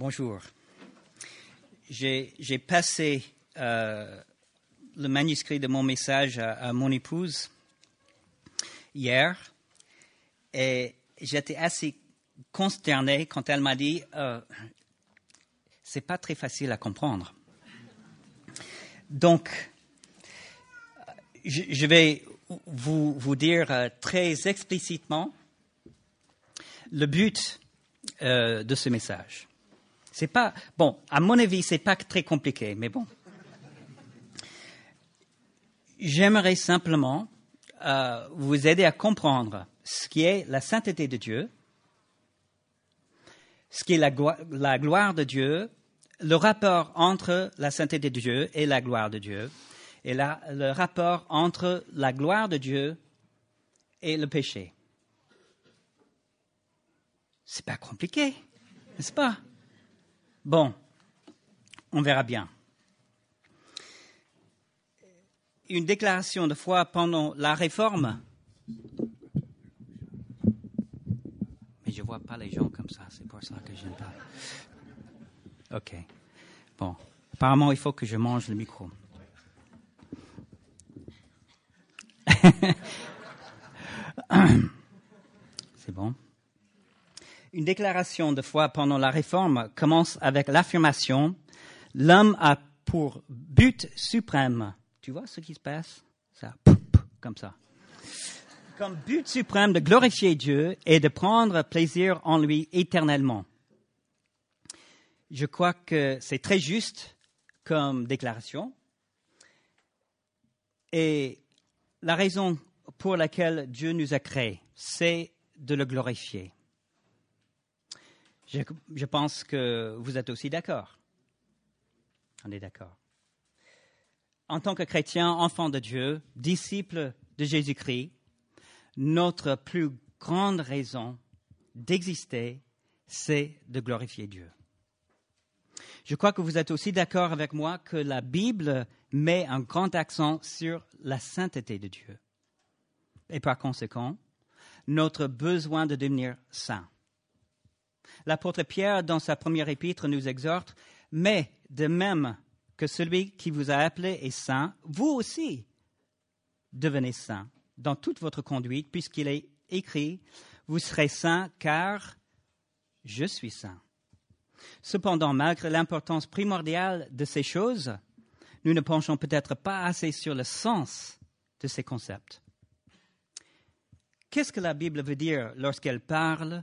Bonjour. J'ai passé euh, le manuscrit de mon message à, mon épouse hier et j'étais assez consterné quand elle m'a dit euh, c'est pas très facile à comprendre. Donc, je, vais vous, dire euh, très explicitement le but euh, de ce message. C'est pas bon. À mon avis, c'est pas très compliqué, mais bon. J'aimerais simplement euh, vous aider à comprendre ce qui est la sainteté de Dieu, ce qui est la, gloire de Dieu, le rapport entre la sainteté de Dieu et la gloire de Dieu, et le rapport entre la gloire de Dieu et le péché. C'est pas compliqué, n'est-ce pas? Bon, on verra bien. Une déclaration de foi pendant la réforme. Mais je ne vois pas les gens comme ça, c'est pour ça que je n'aime pas. OK. Bon, apparemment, il faut que je mange le micro. c'est bon. Une déclaration de foi pendant la réforme commence avec l'affirmation L'homme a pour but suprême. Tu vois ce qui se passe? Ça, comme ça. Comme but suprême de glorifier Dieu et de prendre plaisir en lui éternellement. Je crois que c'est très juste comme déclaration. Et la raison pour laquelle Dieu nous a créés, c'est de le glorifier. Je, pense que vous êtes aussi d'accord. On est d'accord. En tant que chrétien, enfant de Dieu, disciple de Jésus-Christ, notre plus grande raison d'exister, c'est de glorifier Dieu. Je crois que vous êtes aussi d'accord avec moi que la Bible met un grand accent sur la sainteté de Dieu. Et par conséquent, notre besoin de devenir saint. L'apôtre Pierre, dans sa première épître, nous exhorte, mais de même que celui qui vous a appelé est saint, vous aussi devenez saint dans toute votre conduite, puisqu'il est écrit, vous serez saint car je suis saint. Cependant, malgré l'importance primordiale de ces choses, nous ne penchons peut-être pas assez sur le sens de ces concepts. Qu'est-ce que la Bible veut dire lorsqu'elle parle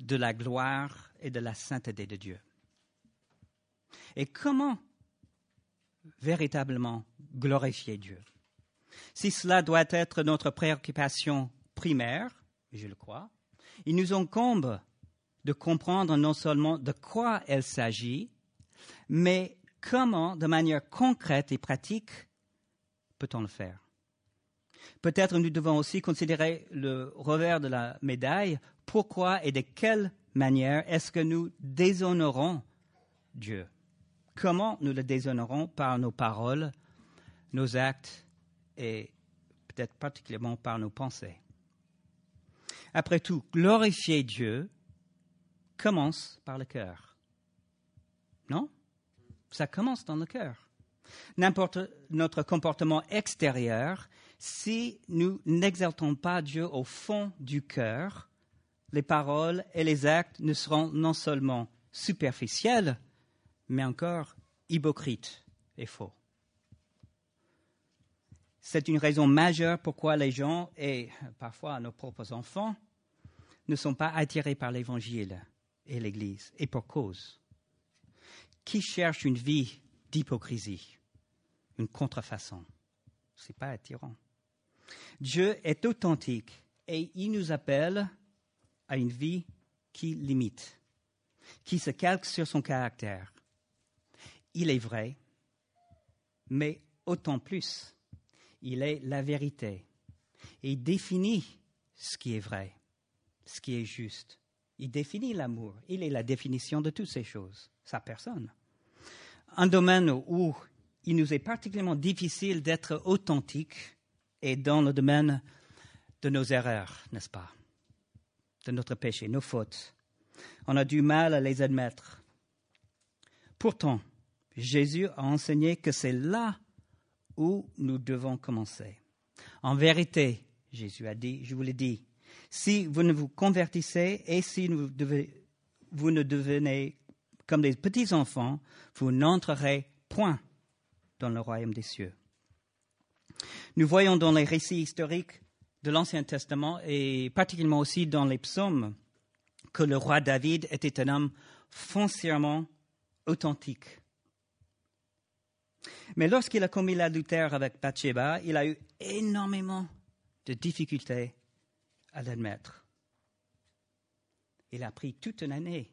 de la gloire et de la sainteté de Dieu. Et comment véritablement glorifier Dieu? Si cela doit être notre préoccupation primaire, je le crois, il nous incombe de comprendre non seulement de quoi il s'agit, mais comment, de manière concrète et pratique, peut-on le faire? Peut-être nous devons aussi considérer le revers de la médaille. Pourquoi et de quelle manière est-ce que nous déshonorons Dieu? Comment nous le déshonorons par nos paroles, nos actes et peut-être particulièrement par nos pensées? Après tout, glorifier Dieu commence par le cœur. Non? Ça commence dans le cœur. N'importe notre comportement extérieur si nous n'exaltons pas Dieu au fond du cœur, les paroles et les actes ne seront non seulement superficiels, mais encore hypocrites et faux. C'est une raison majeure pourquoi les gens, et parfois nos propres enfants, ne sont pas attirés par l'Évangile et l'Église, et pour cause. Qui cherche une vie d'hypocrisie, une contrefaçon? Ce n'est pas attirant. Dieu est authentique et il nous appelle à une vie qui limite, qui se calque sur son caractère. Il est vrai, mais autant plus, il est la vérité. Et il définit ce qui est vrai, ce qui est juste. Il définit l'amour. Il est la définition de toutes ces choses, sa personne. Un domaine où il nous est particulièrement difficile d'être authentique, et dans le domaine de nos erreurs, n'est-ce pas? De notre péché, nos fautes. On a du mal à les admettre. Pourtant, Jésus a enseigné que c'est là où nous devons commencer. En vérité, Jésus a dit, je vous l'ai dit, si vous ne vous convertissez et si vous, vous ne devenez comme des petits enfants, vous n'entrerez point dans le royaume des cieux. Nous voyons dans les récits historiques de l'Ancien Testament et particulièrement aussi dans les psaumes que le roi David était un homme foncièrement authentique. Mais lorsqu'il a commis l'adultère avec Bathsheba, il a eu énormément de difficultés à l'admettre. Il a pris toute une année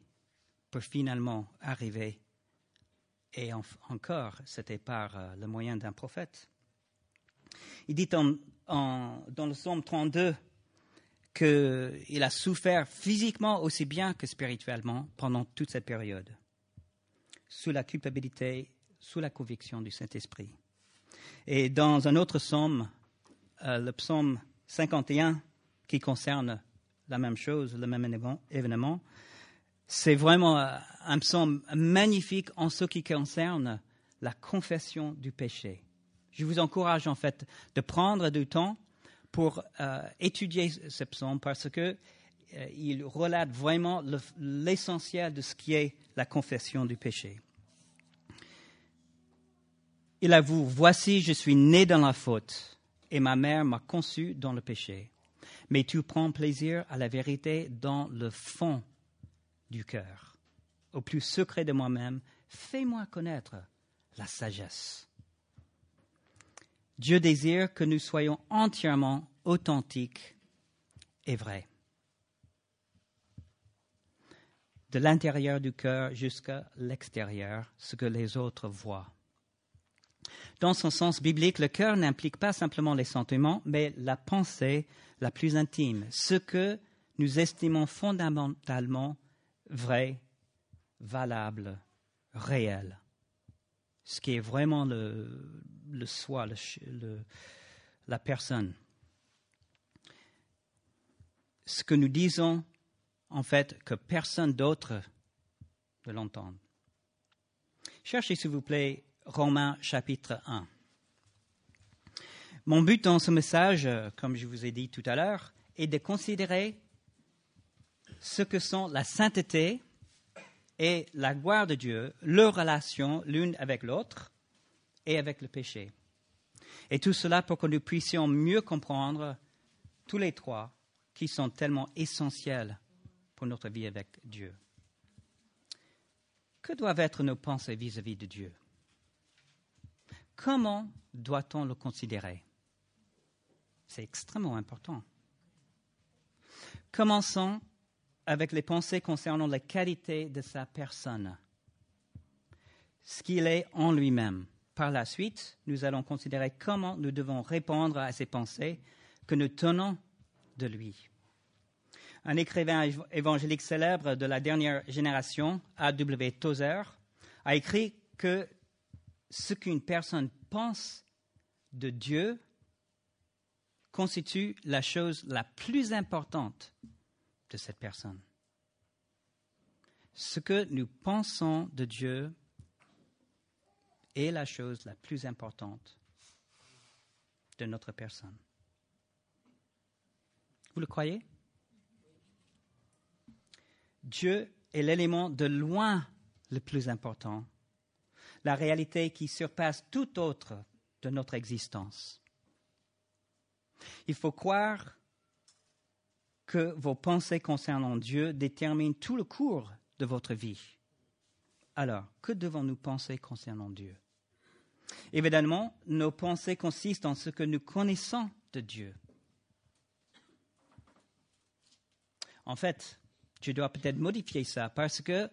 pour finalement arriver. Et encore, c'était par euh, le moyen d'un prophète. Il dit dans le psaume 32 qu'il a souffert physiquement aussi bien que spirituellement pendant toute cette période, sous la culpabilité, sous la conviction du Saint-Esprit. Et dans un autre psaume, euh, le psaume 51, qui concerne la même chose, le même événement, c'est vraiment euh, un psaume magnifique en ce qui concerne la confession du péché. Je vous encourage en fait de prendre du temps pour euh, étudier ce psaume parce que euh, il relate vraiment l'essentiel de ce qui est la confession du péché. Il avoue, voici, je suis né dans la faute et ma mère m'a conçu dans le péché. Mais tu prends plaisir à la vérité dans le fond du cœur. Au plus secret de moi-même, fais-moi connaître la sagesse. Dieu désire que nous soyons entièrement authentiques et vrais. De l'intérieur du cœur jusqu'à l'extérieur, ce que les autres voient. Dans son sens biblique, le cœur n'implique pas simplement les sentiments, mais la pensée la plus intime, ce que nous estimons fondamentalement vrai, valable, réel ce qui est vraiment le, soi, la personne. Ce que nous disons, en fait, que personne d'autre ne l'entende. Cherchez, s'il vous plaît, Romains chapitre 1. Mon but dans ce message, comme je vous ai dit tout à l'heure, est de considérer ce que sont la sainteté, et la gloire de Dieu, leur relation l'une avec l'autre et avec le péché. Et tout cela pour que nous puissions mieux comprendre tous les trois qui sont tellement essentiels pour notre vie avec Dieu. Que doivent être nos pensées vis-à-vis de Dieu? Comment doit-on le considérer? C'est extrêmement important. Commençons avec les pensées concernant la qualité de sa personne, ce qu'il est en lui-même. Par la suite, nous allons considérer comment nous devons répondre à ces pensées que nous tenons de lui. Un écrivain évangélique célèbre de la dernière génération, A.W. Tozer, a écrit que ce qu'une personne pense de Dieu constitue la chose la plus importante cette personne. Ce que nous pensons de Dieu est la chose la plus importante de notre personne. Vous le croyez? Dieu est l'élément de loin le plus important, la réalité qui surpasse tout autre de notre existence. Il faut croire que vos pensées concernant Dieu déterminent tout le cours de votre vie. Alors, que devons-nous penser concernant Dieu? Évidemment, nos pensées consistent en ce que nous connaissons de Dieu. En fait, je dois peut-être modifier ça parce que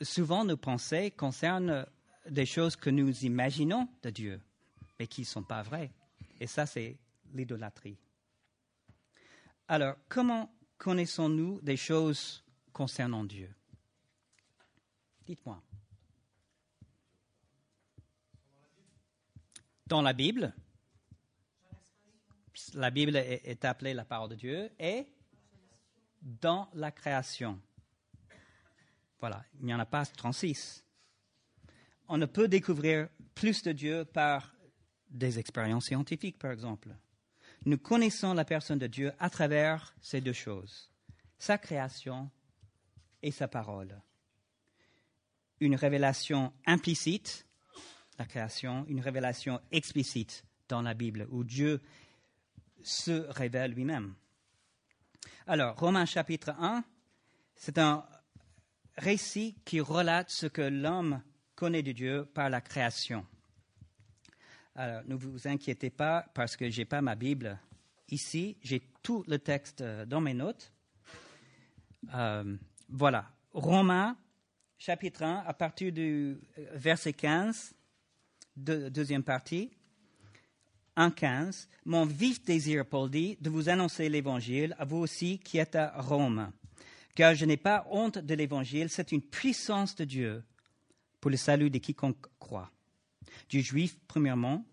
souvent nos pensées concernent des choses que nous imaginons de Dieu, mais qui ne sont pas vraies. Et ça, c'est l'idolâtrie. Alors, comment connaissons-nous des choses concernant Dieu? Dites-moi. Dans la Bible, la Bible est, appelée la parole de Dieu, et dans la création. Voilà, il n'y en a pas 36. on ne peut découvrir plus de Dieu par des expériences scientifiques, par exemple. Nous connaissons la personne de Dieu à travers ces deux choses, sa création et sa parole. Une révélation implicite, la création, une révélation explicite dans la Bible, où Dieu se révèle lui-même. Alors, Romains chapitre 1, c'est un récit qui relate ce que l'homme connaît de Dieu par la création. Alors, ne vous inquiétez pas parce que je n'ai pas ma Bible ici. J'ai tout le texte euh, dans mes notes. Euh, voilà. Romains, chapitre 1, à partir du euh, verset 15, deuxième partie. 1.15. Mon vif désir, Paul dit, de vous annoncer l'Évangile, à vous aussi qui êtes à Rome. Car je n'ai pas honte de l'Évangile, c'est une puissance de Dieu pour le salut de quiconque croit du juif premièrement,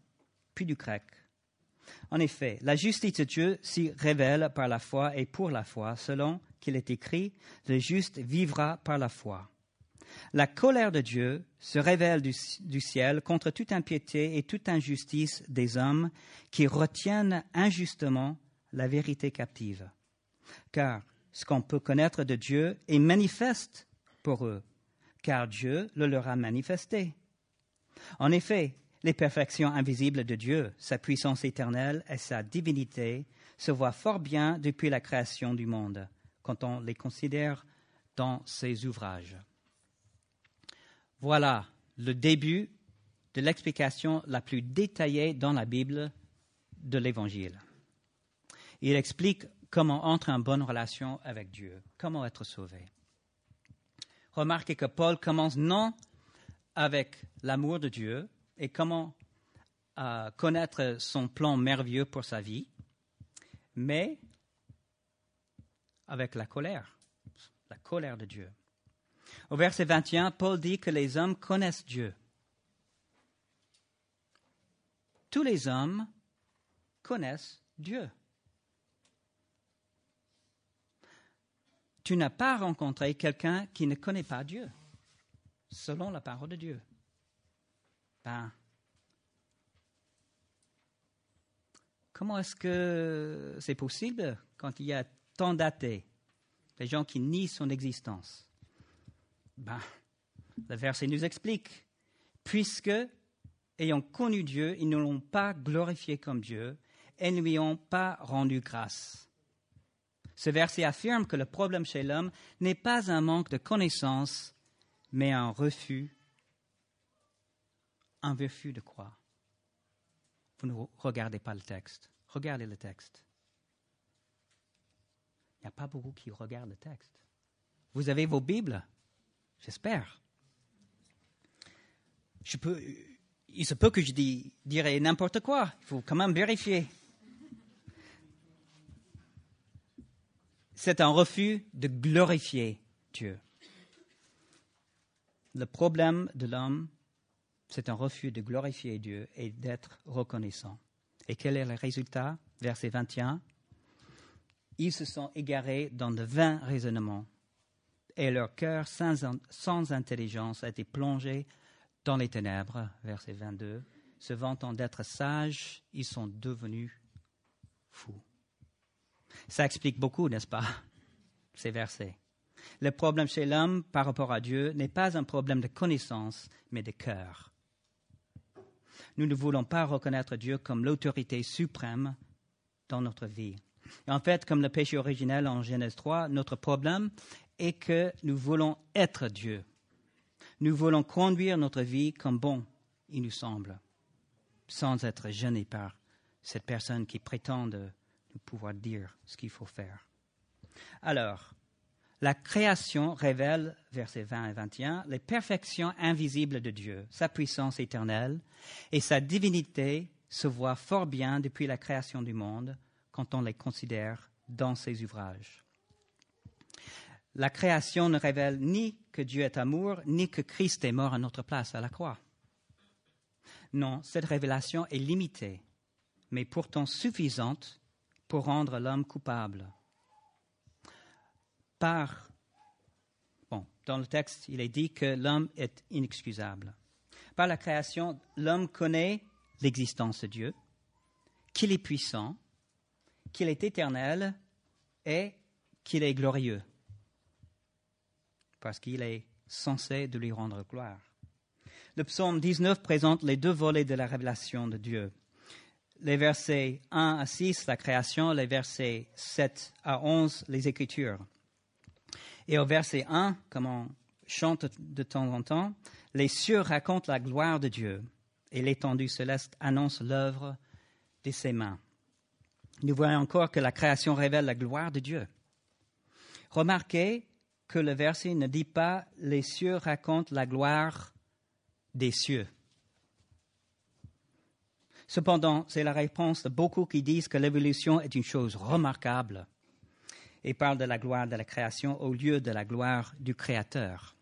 puis du grec. En effet, la justice de Dieu s'y révèle par la foi et pour la foi, selon qu'il est écrit, le juste vivra par la foi. La colère de Dieu se révèle du, ciel contre toute impiété et toute injustice des hommes qui retiennent injustement la vérité captive. Car ce qu'on peut connaître de Dieu est manifeste pour eux, car Dieu le leur a manifesté. En effet, les perfections invisibles de Dieu, sa puissance éternelle et sa divinité se voient fort bien depuis la création du monde, quand on les considère dans ses ouvrages. Voilà le début de l'explication la plus détaillée dans la Bible de l'Évangile. Il explique comment entrer en bonne relation avec Dieu, comment être sauvé. Remarquez que Paul commence non avec l'amour de Dieu et comment euh, connaître son plan merveilleux pour sa vie, mais avec la colère, la colère de Dieu. Au verset 21, Paul dit que les hommes connaissent Dieu. Tous les hommes connaissent Dieu. Tu n'as pas rencontré quelqu'un qui ne connaît pas Dieu selon la parole de Dieu. Ben, comment est-ce que c'est possible quand il y a tant d'athées, des gens qui nient son existence? Ben, Le verset nous explique. Puisque, ayant connu Dieu, ils ne l'ont pas glorifié comme Dieu et ne lui ont pas rendu grâce. Ce verset affirme que le problème chez l'homme n'est pas un manque de connaissance, mais un refus, un refus de croire. Vous ne regardez pas le texte. Regardez le texte. Il n'y a pas beaucoup qui regardent le texte. Vous avez vos Bibles? J'espère. Je peux, il se peut que je dirais n'importe quoi. Il faut quand même vérifier. C'est un refus de glorifier Dieu. Le problème de l'homme, c'est un refus de glorifier Dieu et d'être reconnaissant. Et quel est le résultat? Verset 21. Ils se sont égarés dans de vains raisonnements et leur cœur sans, intelligence a été plongé dans les ténèbres. Verset 22. Se vantant d'être sages, ils sont devenus fous. Ça explique beaucoup, n'est-ce pas, ces versets? Le problème chez l'homme par rapport à Dieu n'est pas un problème de connaissance, mais de cœur. Nous ne voulons pas reconnaître Dieu comme l'autorité suprême dans notre vie. En fait, comme le péché originel en Genèse 3, notre problème est que nous voulons être Dieu. Nous voulons conduire notre vie comme bon, il nous semble, sans être gênés par cette personne qui prétend nous pouvoir dire ce qu'il faut faire. Alors, la création révèle, versets 20 et 21, les perfections invisibles de Dieu, sa puissance éternelle, et sa divinité se voit fort bien depuis la création du monde quand on les considère dans ses ouvrages. La création ne révèle ni que Dieu est amour, ni que Christ est mort à notre place à la croix. Non, cette révélation est limitée, mais pourtant suffisante pour rendre l'homme coupable par... Bon, dans le texte, il est dit que l'homme est inexcusable. Par la création, l'homme connaît l'existence de Dieu, qu'il est puissant, qu'il est éternel et qu'il est glorieux, parce qu'il est censé de lui rendre gloire. Le psaume 19 présente les deux volets de la révélation de Dieu. Les versets 1 à 6, la création, les versets 7 à 11, les Écritures. Et au verset 1, comme on chante de temps en temps, les cieux racontent la gloire de Dieu et l'étendue céleste annonce l'œuvre de ses mains. Nous voyons encore que la création révèle la gloire de Dieu. Remarquez que le verset ne dit pas les cieux racontent la gloire des cieux. Cependant, c'est la réponse de beaucoup qui disent que l'évolution est une chose remarquable et parlent de la gloire de la création au lieu de la gloire du Créateur.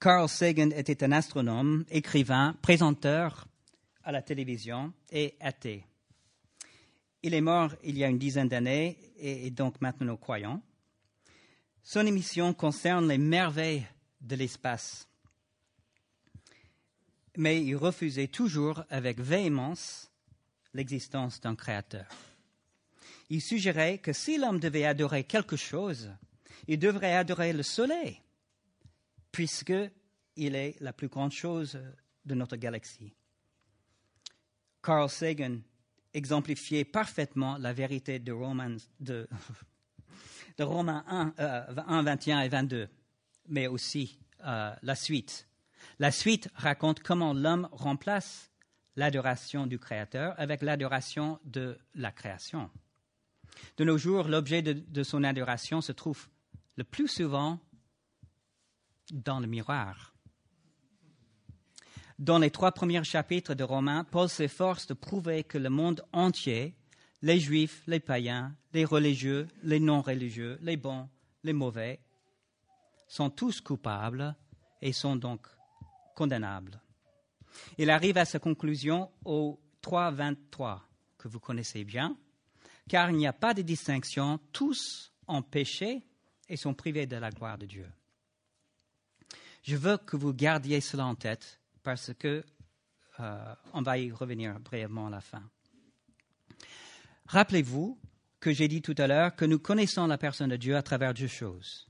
Carl Sagan était un astronome, écrivain, présenteur à la télévision et athée. Il est mort il y a une dizaine d'années et donc maintenant croyons. Son émission concerne les merveilles de l'espace. Mais il refusait toujours avec véhémence l'existence d'un créateur. Il suggérait que si l'homme devait adorer quelque chose, il devrait adorer le soleil, puisqu'il est la plus grande chose de notre galaxie. Carl Sagan exemplifiait parfaitement la vérité de, Romans, Romains 1, 1, 21 et 22, mais aussi euh, la suite. La suite raconte comment l'homme remplace l'adoration du Créateur avec l'adoration de la création. De nos jours, l'objet de, son adoration se trouve le plus souvent dans le miroir. Dans les trois premiers chapitres de Romains, Paul s'efforce de prouver que le monde entier, les juifs, les païens, les religieux, les non-religieux, les bons, les mauvais, sont tous coupables et sont donc condamnables. Il arrive à sa conclusion au 3.23, que vous connaissez bien, car il n'y a pas de distinction, tous ont péché et sont privés de la gloire de Dieu. Je veux que vous gardiez cela en tête parce que euh, on va y revenir brièvement à la fin. Rappelez-vous que j'ai dit tout à l'heure que nous connaissons la personne de Dieu à travers deux choses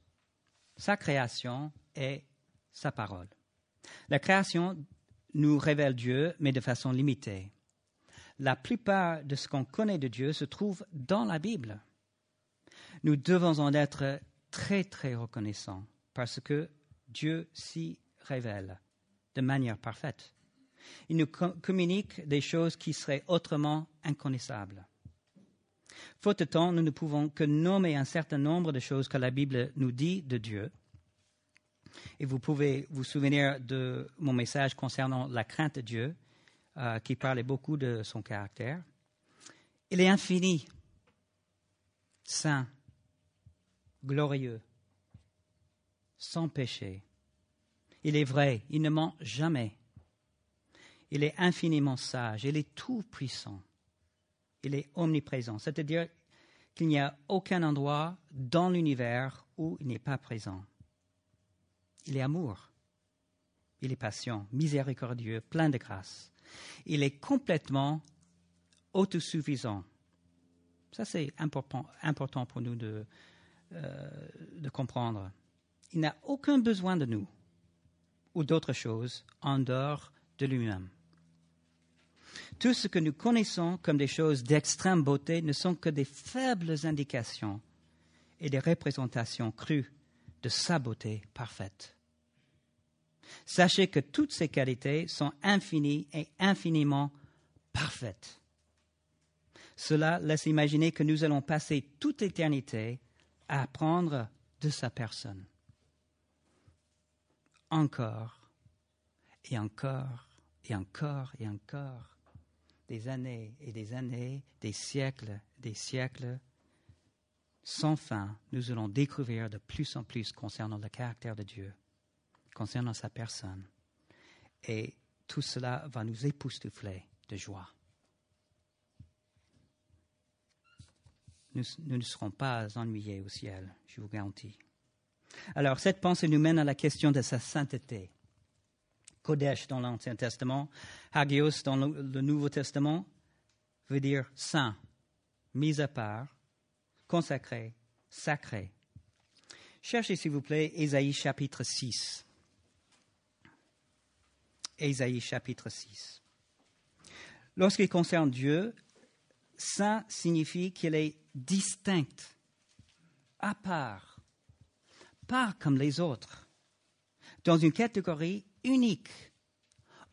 sa création et sa parole. La création nous révèle Dieu, mais de façon limitée. La plupart de ce qu'on connaît de Dieu se trouve dans la Bible. Nous devons en être très, très reconnaissants parce que Dieu s'y révèle de manière parfaite. Il nous communique des choses qui seraient autrement inconnaissables. Faute de temps, nous ne pouvons que nommer un certain nombre de choses que la Bible nous dit de Dieu. Et vous pouvez vous souvenir de mon message concernant la crainte de Dieu, euh, qui parlait beaucoup de son caractère. Il est infini, saint, glorieux, sans péché, il est vrai, il ne ment jamais. Il est infiniment sage, il est tout puissant. Il est omniprésent, c'est-à-dire qu'il n'y a aucun endroit dans l'univers où il n'est pas présent. Il est amour, il est patient, miséricordieux, plein de grâce. Il est complètement autosuffisant. Ça, c'est important, important, pour nous de, euh, de comprendre. Il n'a aucun besoin de nous ou d'autres choses en dehors de lui-même. Tout ce que nous connaissons comme des choses d'extrême beauté ne sont que des faibles indications et des représentations crues de sa beauté parfaite. Sachez que toutes ces qualités sont infinies et infiniment parfaites. Cela laisse imaginer que nous allons passer toute l'éternité à apprendre de sa personne encore et encore et encore et encore, des années et des années, des siècles, des siècles, sans fin, nous allons découvrir de plus en plus concernant le caractère de Dieu, concernant sa personne. Et tout cela va nous époustoufler de joie. Nous, ne serons pas ennuyés au ciel, je vous garantis. Alors, cette pensée nous mène à la question de sa sainteté. Kodesh dans l'Ancien Testament, Hagios dans le Nouveau Testament, veut dire saint, mis à part, consacré, sacré. Cherchez, s'il vous plaît, Ésaïe chapitre 6. Ésaïe chapitre 6. Lorsqu'il concerne Dieu, saint signifie qu'il est distinct, à part, pas comme les autres, dans une catégorie unique,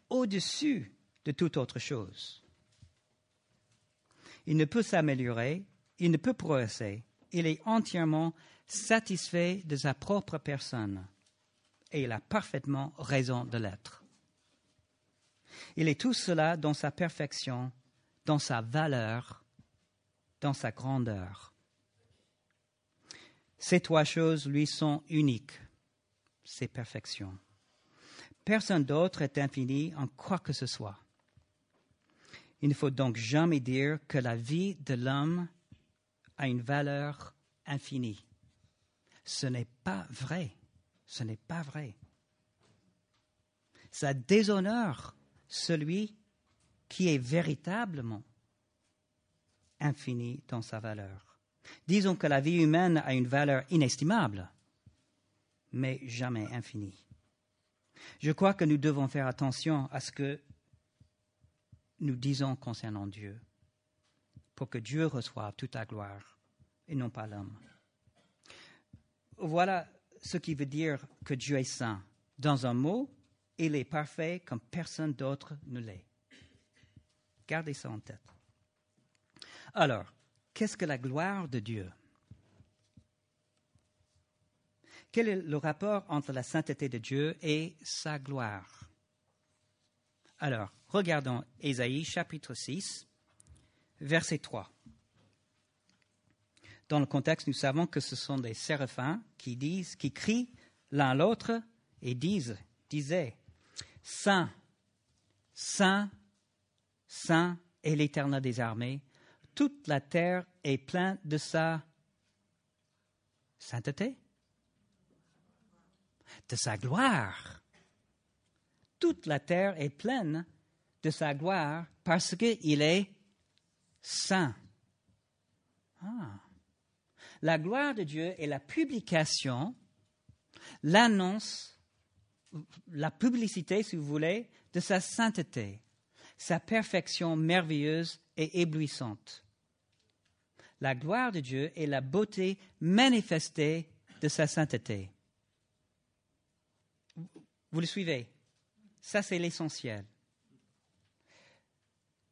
au-dessus de toute autre chose. Il ne peut s'améliorer, il ne peut progresser, il est entièrement satisfait de sa propre personne et il a parfaitement raison de l'être. Il est tout cela dans sa perfection, dans sa valeur, dans sa grandeur. Ces trois choses lui sont uniques, ses perfections. Personne d'autre est infini en quoi que ce soit. Il ne faut donc jamais dire que la vie de l'homme a une valeur infinie. Ce n'est pas vrai. Ce n'est pas vrai. Ça déshonore celui qui est véritablement infini dans sa valeur. Disons que la vie humaine a une valeur inestimable, mais jamais infinie. Je crois que nous devons faire attention à ce que nous disons concernant Dieu, pour que Dieu reçoive toute la gloire et non pas l'homme. Voilà ce qui veut dire que Dieu est saint. Dans un mot, il est parfait comme personne d'autre ne l'est. Gardez ça en tête. Alors, qu'est-ce que la gloire de Dieu? Quel est le rapport entre la sainteté de Dieu et sa gloire? Alors, regardons Ésaïe chapitre 6, verset 3. Dans le contexte, nous savons que ce sont des séraphins qui disent, qui crient l'un l'autre et disent, disaient, Saint, Saint, Saint est l'Éternel des armées. Toute la terre est pleine de sa sainteté de sa gloire. Toute la terre est pleine de sa gloire parce qu'il est saint. Ah. La gloire de Dieu est la publication, l'annonce, la publicité, si vous voulez, de sa sainteté, sa perfection merveilleuse et éblouissante. La gloire de Dieu est la beauté manifestée de sa sainteté. Vous le suivez? Ça, c'est l'essentiel.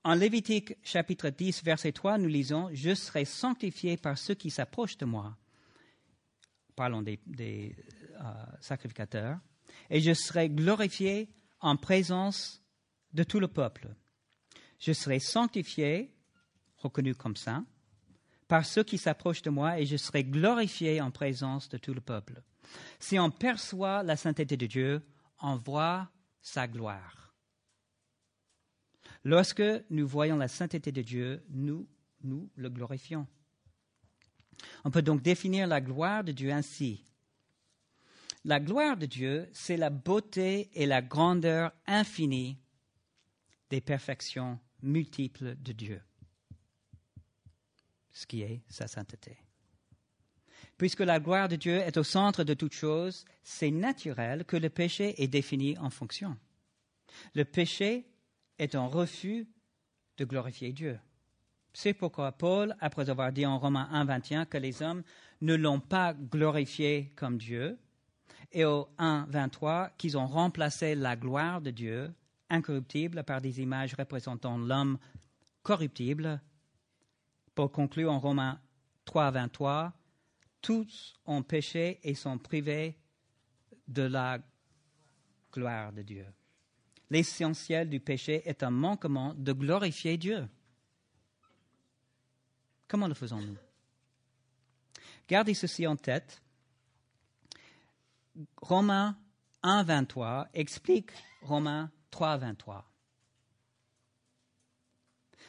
En Lévitique chapitre 10, verset 3, nous lisons Je serai sanctifié par ceux qui s'approchent de moi. Parlons des, euh, sacrificateurs. Et je serai glorifié en présence de tout le peuple. Je serai sanctifié, reconnu comme saint, par ceux qui s'approchent de moi, et je serai glorifié en présence de tout le peuple. Si on perçoit la sainteté de Dieu, on voit sa gloire. Lorsque nous voyons la sainteté de Dieu, nous, nous le glorifions. On peut donc définir la gloire de Dieu ainsi. La gloire de Dieu, c'est la beauté et la grandeur infinie des perfections multiples de Dieu, ce qui est sa sainteté. Puisque la gloire de Dieu est au centre de toute chose, c'est naturel que le péché est défini en fonction. Le péché est un refus de glorifier Dieu. C'est pourquoi Paul, après avoir dit en Romains 1, 21 que les hommes ne l'ont pas glorifié comme Dieu, et au 1, 23 qu'ils ont remplacé la gloire de Dieu, incorruptible, par des images représentant l'homme corruptible, pour conclure en Romains 3, 23, tous ont péché et sont privés de la gloire de Dieu. L'essentiel du péché est un manquement de glorifier Dieu. Comment le faisons-nous? Gardez ceci en tête. Romains 1, 23 explique Romains 3, 23.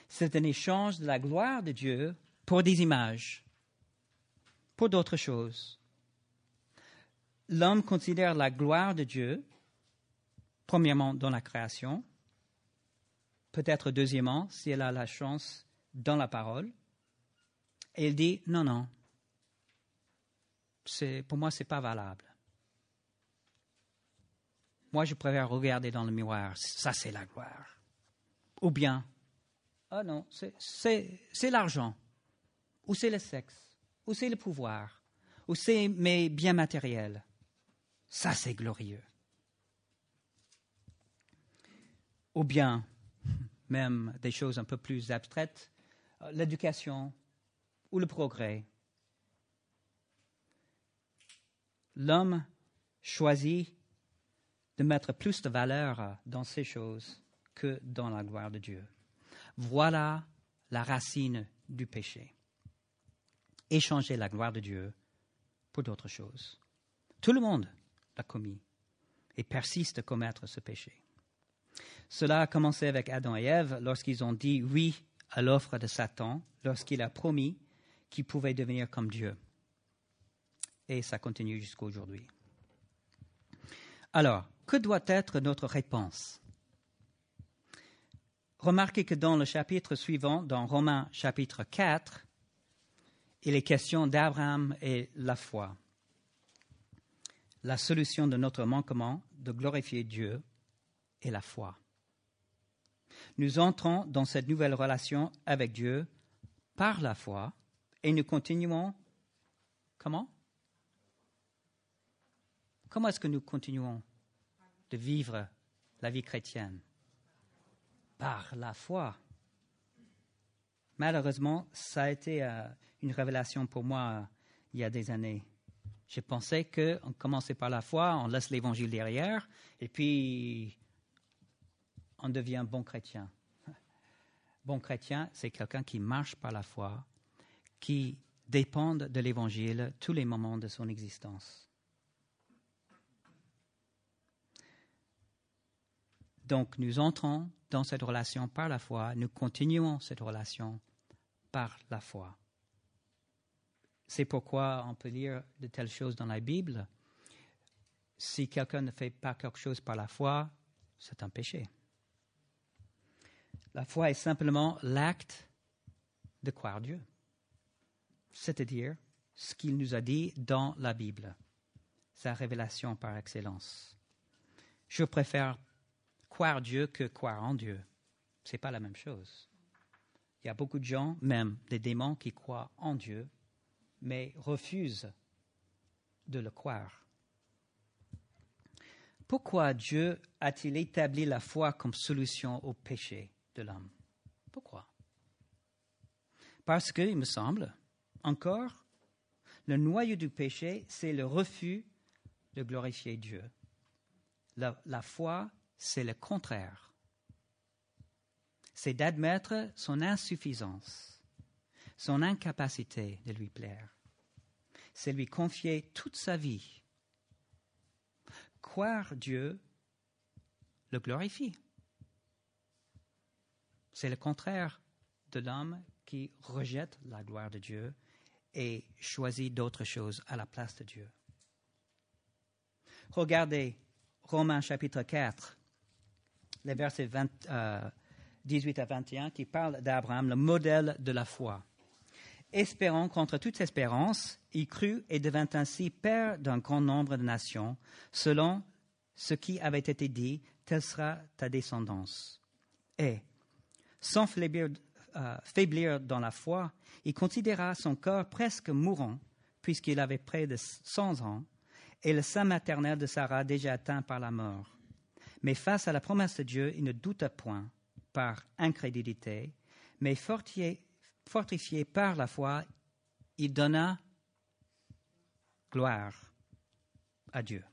C'est un échange de la gloire de Dieu pour des images pour d'autres choses. L'homme considère la gloire de Dieu Premièrement, dans la création. Peut-être deuxièmement, si elle a la chance dans la parole. Et elle dit, non, non, pour moi, ce n'est pas valable. Moi, je préfère regarder dans le miroir. Ça, c'est la gloire. Ou bien, ah non, c'est l'argent, ou c'est le sexe, ou c'est le pouvoir, ou c'est mes biens matériels. Ça, c'est glorieux. Ou bien, même des choses un peu plus abstraites, euh, l'éducation ou le progrès. L'homme choisit de mettre plus de valeur dans ces choses que dans la gloire de Dieu. Voilà la racine du péché. Échanger la gloire de Dieu pour d'autres choses. Tout le monde l'a commis et persiste à commettre ce péché. Cela a commencé avec Adam et Ève lorsqu'ils ont dit oui à l'offre de Satan, lorsqu'il a promis qu'ils pouvaient devenir comme Dieu. Et ça continue jusqu'à aujourd'hui. Alors, que doit être notre réponse? Remarquez que dans le chapitre suivant, dans Romains chapitre 4, il est question d'Abraham et la foi. La solution de notre manquement de glorifier Dieu est la foi. Nous entrons dans cette nouvelle relation avec Dieu par la foi et nous continuons comment? Comment est-ce que nous continuons? De vivre la vie chrétienne Par la foi. Malheureusement, ça a été euh, une révélation pour moi euh, il y a des années. Je pensais qu'on commençait par la foi, on laisse l'évangile derrière, et puis on devient bon chrétien. Bon chrétien, c'est quelqu'un qui marche par la foi, qui dépend de l'évangile tous les moments de son existence. Donc nous entrons dans cette relation par la foi, nous continuons cette relation par la foi. C'est pourquoi on peut lire de telles choses dans la Bible. Si quelqu'un ne fait pas quelque chose par la foi, c'est un péché. La foi est simplement l'acte de croire Dieu, c'est-à-dire ce qu'il nous a dit dans la Bible, sa révélation par excellence. Je préfère croire Dieu que croire en Dieu. Ce n'est pas la même chose. Il y a beaucoup de gens, même des démons, qui croient en Dieu, mais refusent de le croire. Pourquoi Dieu a-t-il établi la foi comme solution au péché de l'homme? Pourquoi? Parce que, il me semble, encore, le noyau du péché, c'est le refus de glorifier Dieu. La, la foi c'est le contraire. C'est d'admettre son insuffisance, son incapacité de lui plaire. C'est lui confier toute sa vie. Croire Dieu le glorifie. C'est le contraire de l'homme qui rejette la gloire de Dieu et choisit d'autres choses à la place de Dieu. Regardez Romains chapitre 4, les versets 18 euh, à 21, qui parlent d'Abraham, le modèle de la foi. Espérant contre toute espérance, il crut et devint ainsi père d'un grand nombre de nations, selon ce qui avait été dit, telle sera ta descendance. Et, sans faiblir, euh, faiblir dans la foi, il considéra son corps presque mourant, puisqu'il avait près de cent ans, et le sein maternel de Sarah déjà atteint par la mort. Mais face à la promesse de Dieu, il ne douta point par incrédulité, mais fortifié, par la foi, il donna gloire à Dieu.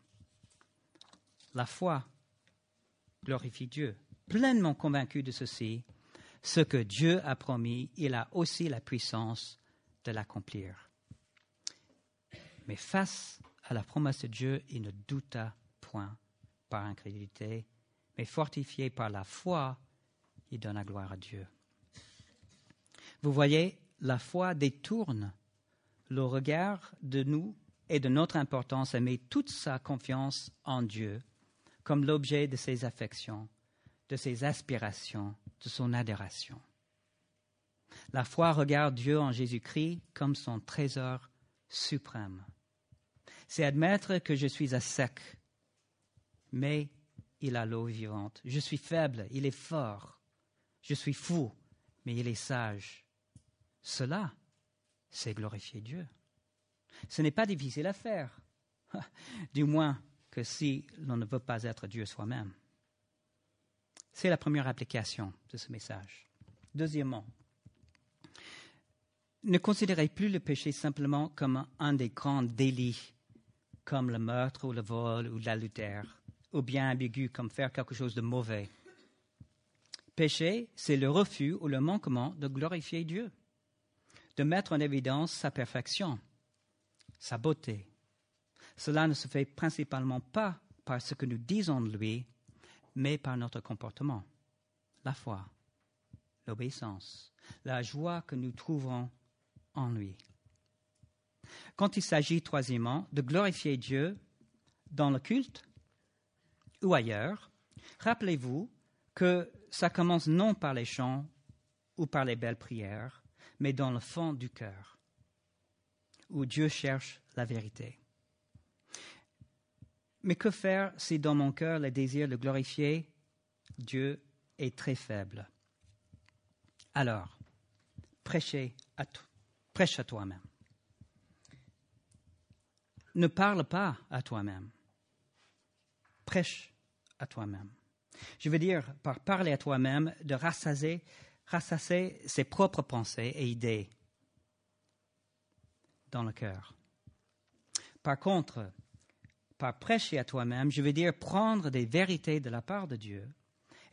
La foi glorifie Dieu. Pleinement convaincu de ceci, ce que Dieu a promis, il a aussi la puissance de l'accomplir. Mais face à la promesse de Dieu, il ne douta point par incrédulité, mais fortifié par la foi, il donne la gloire à Dieu. Vous voyez, la foi détourne le regard de nous et de notre importance et met toute sa confiance en Dieu, comme l'objet de ses affections, de ses aspirations, de son adoration. La foi regarde Dieu en Jésus-Christ comme son trésor suprême. C'est admettre que je suis à sec, mais il a l'eau vivante. Je suis faible, il est fort. Je suis fou, mais il est sage. Cela, c'est glorifier Dieu. Ce n'est pas difficile à faire, du moins que si l'on ne veut pas être Dieu soi-même. C'est la première application de ce message. Deuxièmement, ne considérez plus le péché simplement comme un des grands délits, comme le meurtre ou le vol ou l'adultère, ou bien ambigu comme faire quelque chose de mauvais. Péché, c'est le refus ou le manquement de glorifier Dieu, de mettre en évidence sa perfection, sa beauté. Cela ne se fait principalement pas par ce que nous disons de lui, mais par notre comportement, la foi, l'obéissance, la joie que nous trouverons en lui. Quand il s'agit, troisièmement, de glorifier Dieu dans le culte ou ailleurs, rappelez-vous que ça commence non par les chants ou par les belles prières, mais dans le fond du cœur, où Dieu cherche la vérité. Mais que faire si dans mon cœur le désir de glorifier Dieu est très faible? Alors, prêchez à, prêche à toi-même. Ne parle pas à toi-même. Prêche à toi-même. Je veux dire, par parler à toi-même, de rassasier, ses propres pensées et idées dans le cœur. Par contre, par prêcher à toi-même, je veux dire prendre des vérités de la part de Dieu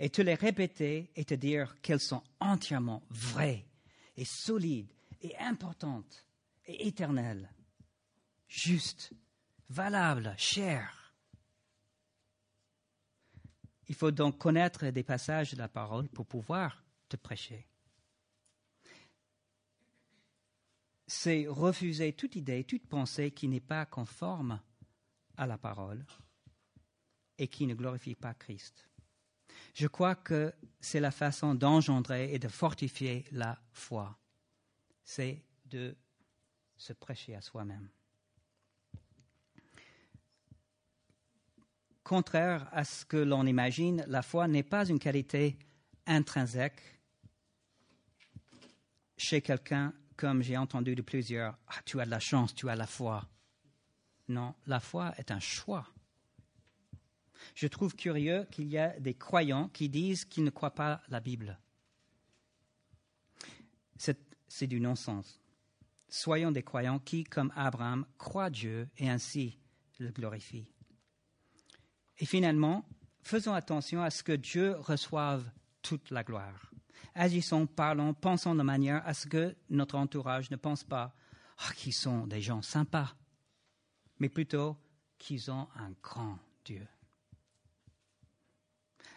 et te les répéter et te dire qu'elles sont entièrement vraies et solides et importantes et éternelles, justes, valables, chères. Il faut donc connaître des passages de la parole pour pouvoir te prêcher. C'est refuser toute idée, toute pensée qui n'est pas conforme à la parole et qui ne glorifie pas Christ. Je crois que c'est la façon d'engendrer et de fortifier la foi. C'est de se prêcher à soi-même. Contraire à ce que l'on imagine, la foi n'est pas une qualité intrinsèque chez quelqu'un, comme j'ai entendu de plusieurs. Ah, tu as de la chance, tu as la foi. Non, la foi est un choix. Je trouve curieux qu'il y a des croyants qui disent qu'ils ne croient pas la Bible. C'est du non-sens. Soyons des croyants qui, comme Abraham, croient Dieu et ainsi le glorifient. Et finalement, faisons attention à ce que Dieu reçoive toute la gloire. Agissons, parlons, pensons de manière à ce que notre entourage ne pense pas ah, qu'ils sont des gens sympas mais plutôt qu'ils ont un grand Dieu.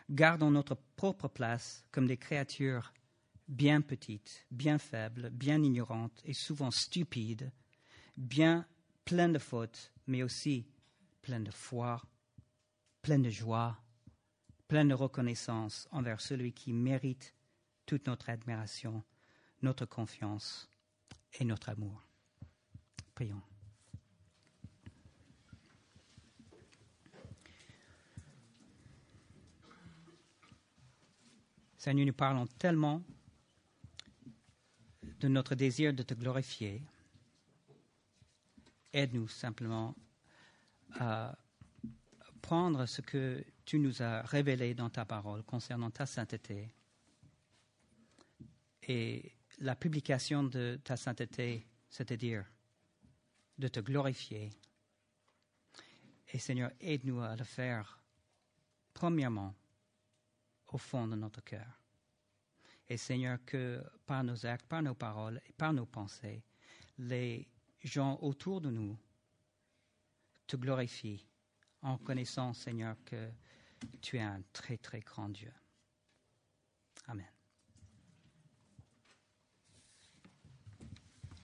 Gardons notre propre place comme des créatures bien petites, bien faibles, bien ignorantes et souvent stupides, bien pleines de fautes, mais aussi pleines de foi, pleines de joie, pleines de reconnaissance envers celui qui mérite toute notre admiration, notre confiance et notre amour. Prions. Seigneur, nous parlons tellement de notre désir de te glorifier. Aide-nous simplement à ce que tu nous as révélé dans ta parole concernant ta sainteté et la publication de ta sainteté, c'est-à-dire de te glorifier. Et Seigneur, aide-nous à le faire, premièrement, au fond de notre cœur. Et Seigneur, que par nos actes, par nos paroles et par nos pensées, les gens autour de nous te glorifient en connaissant, Seigneur, que tu es un très, très grand Dieu. Amen.